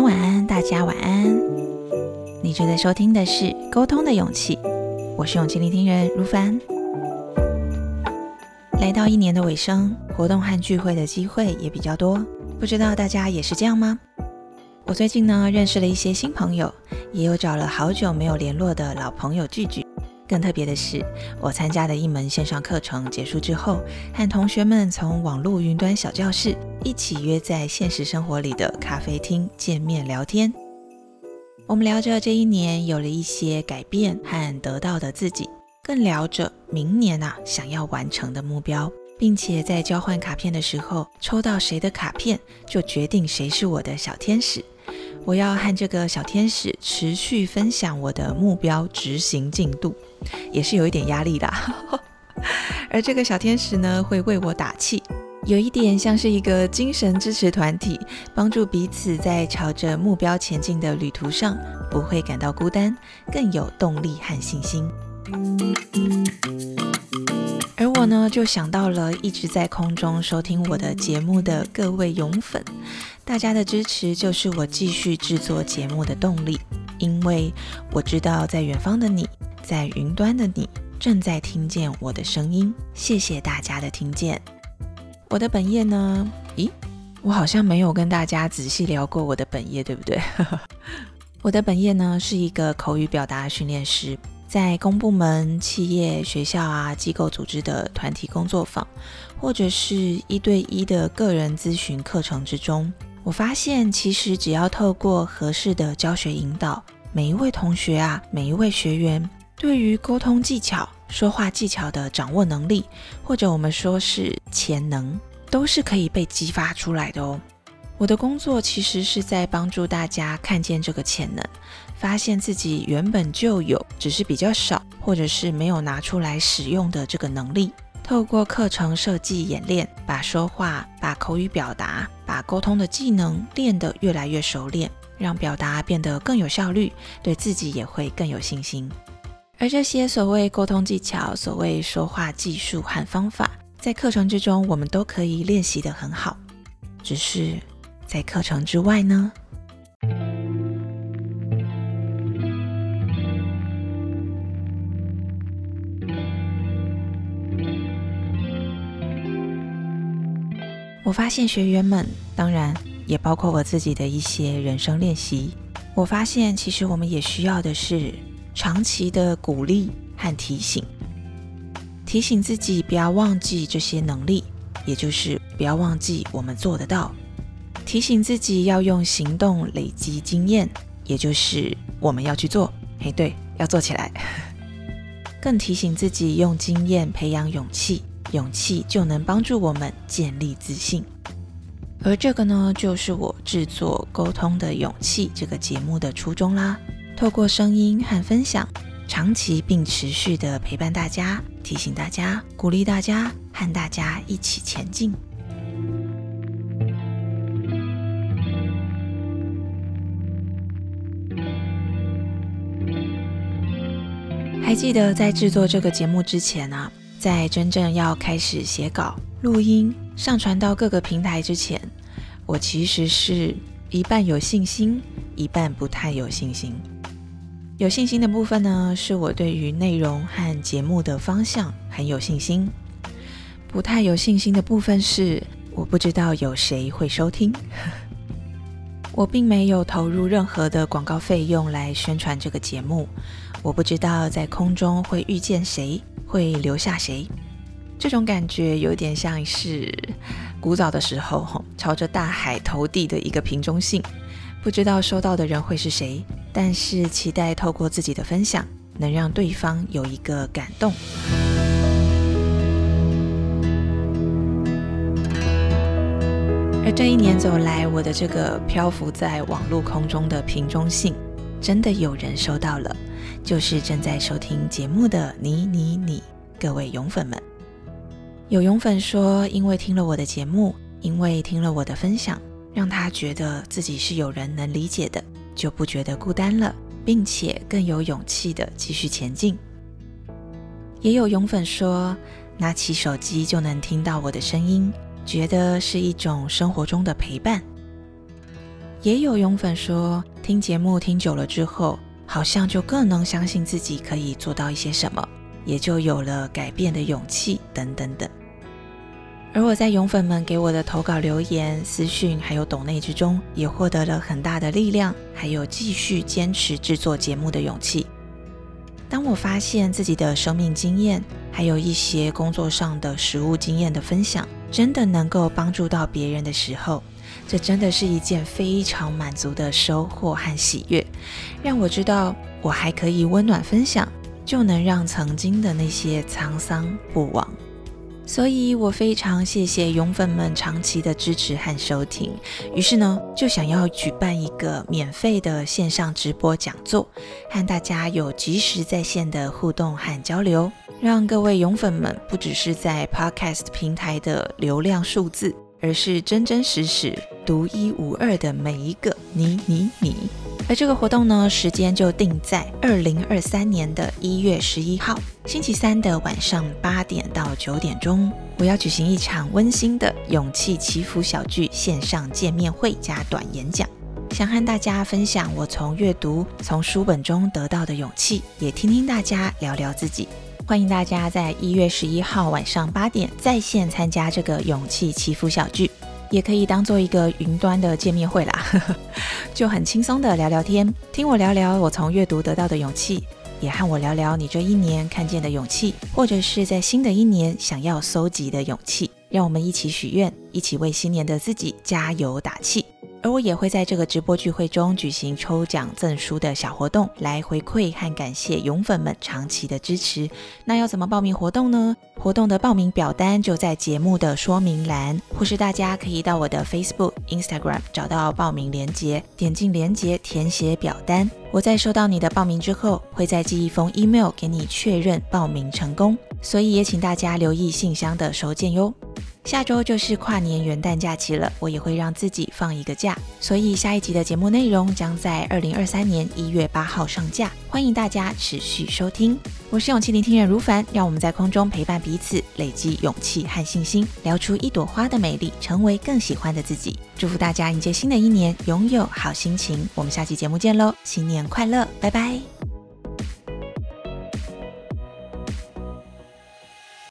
晚安，大家晚安。你正在收听的是《沟通的勇气》，我是勇气聆听人如凡。来到一年的尾声，活动和聚会的机会也比较多，不知道大家也是这样吗？我最近呢，认识了一些新朋友，也有找了好久没有联络的老朋友聚聚。更特别的是，我参加的一门线上课程结束之后，和同学们从网络云端小教室一起约在现实生活里的咖啡厅见面聊天。我们聊着这一年有了一些改变和得到的自己，更聊着明年啊想要完成的目标，并且在交换卡片的时候，抽到谁的卡片就决定谁是我的小天使。我要和这个小天使持续分享我的目标执行进度，也是有一点压力的。而这个小天使呢，会为我打气，有一点像是一个精神支持团体，帮助彼此在朝着目标前进的旅途上不会感到孤单，更有动力和信心。而我呢，就想到了一直在空中收听我的节目的各位勇粉，大家的支持就是我继续制作节目的动力。因为我知道，在远方的你，在云端的你，正在听见我的声音。谢谢大家的听见。我的本业呢？咦，我好像没有跟大家仔细聊过我的本业，对不对？我的本业呢，是一个口语表达训练师。在公部门、企业、学校啊、机构组织的团体工作坊，或者是一对一的个人咨询课程之中，我发现其实只要透过合适的教学引导，每一位同学啊，每一位学员，对于沟通技巧、说话技巧的掌握能力，或者我们说是潜能，都是可以被激发出来的哦。我的工作其实是在帮助大家看见这个潜能。发现自己原本就有，只是比较少，或者是没有拿出来使用的这个能力，透过课程设计演练，把说话、把口语表达、把沟通的技能练得越来越熟练，让表达变得更有效率，对自己也会更有信心。而这些所谓沟通技巧、所谓说话技术和方法，在课程之中我们都可以练习得很好，只是在课程之外呢？我发现学员们，当然也包括我自己的一些人生练习。我发现，其实我们也需要的是长期的鼓励和提醒，提醒自己不要忘记这些能力，也就是不要忘记我们做得到；提醒自己要用行动累积经验，也就是我们要去做。嘿，对，要做起来。更提醒自己用经验培养勇气。勇气就能帮助我们建立自信，而这个呢，就是我制作《沟通的勇气》这个节目的初衷啦。透过声音和分享，长期并持续的陪伴大家，提醒大家，鼓励大家，和大家一起前进。还记得在制作这个节目之前啊？在真正要开始写稿、录音、上传到各个平台之前，我其实是一半有信心，一半不太有信心。有信心的部分呢，是我对于内容和节目的方向很有信心；不太有信心的部分是，我不知道有谁会收听。我并没有投入任何的广告费用来宣传这个节目，我不知道在空中会遇见谁。会留下谁？这种感觉有点像是古早的时候，朝着大海投递的一个瓶中信，不知道收到的人会是谁，但是期待透过自己的分享，能让对方有一个感动。这一年走来，我的这个漂浮在网络空中的瓶中信，真的有人收到了。就是正在收听节目的你、你、你，各位勇粉们。有勇粉说，因为听了我的节目，因为听了我的分享，让他觉得自己是有人能理解的，就不觉得孤单了，并且更有勇气的继续前进。也有勇粉说，拿起手机就能听到我的声音，觉得是一种生活中的陪伴。也有勇粉说，听节目听久了之后，好像就更能相信自己可以做到一些什么，也就有了改变的勇气等等等。而我在勇粉们给我的投稿留言、私讯还有抖内之中，也获得了很大的力量，还有继续坚持制作节目的勇气。当我发现自己的生命经验，还有一些工作上的实务经验的分享，真的能够帮助到别人的时候，这真的是一件非常满足的收获和喜悦，让我知道我还可以温暖分享，就能让曾经的那些沧桑不忘。所以我非常谢谢勇粉们长期的支持和收听，于是呢，就想要举办一个免费的线上直播讲座，和大家有及时在线的互动和交流，让各位勇粉们不只是在 Podcast 平台的流量数字，而是真真实实、独一无二的每一个你、你、你。而这个活动呢，时间就定在二零二三年的一月十一号星期三的晚上八点到九点钟，我要举行一场温馨的勇气祈福小聚线上见面会加短演讲，想和大家分享我从阅读、从书本中得到的勇气，也听听大家聊聊自己。欢迎大家在一月十一号晚上八点在线参加这个勇气祈福小聚。也可以当做一个云端的见面会啦，就很轻松的聊聊天，听我聊聊我从阅读得到的勇气，也和我聊聊你这一年看见的勇气，或者是在新的一年想要搜集的勇气，让我们一起许愿，一起为新年的自己加油打气。而我也会在这个直播聚会中举行抽奖赠书的小活动，来回馈和感谢勇粉们长期的支持。那要怎么报名活动呢？活动的报名表单就在节目的说明栏，或是大家可以到我的 Facebook、Instagram 找到报名链接，点进链接填写表单。我在收到你的报名之后，会再寄一封 email 给你确认报名成功。所以也请大家留意信箱的收件哟。下周就是跨年元旦假期了，我也会让自己放一个假，所以下一集的节目内容将在二零二三年一月八号上架，欢迎大家持续收听。我是勇气聆听人如凡，让我们在空中陪伴彼此，累积勇气和信心，聊出一朵花的美丽，成为更喜欢的自己。祝福大家迎接新的一年，拥有好心情。我们下期节目见喽，新年快乐，拜拜。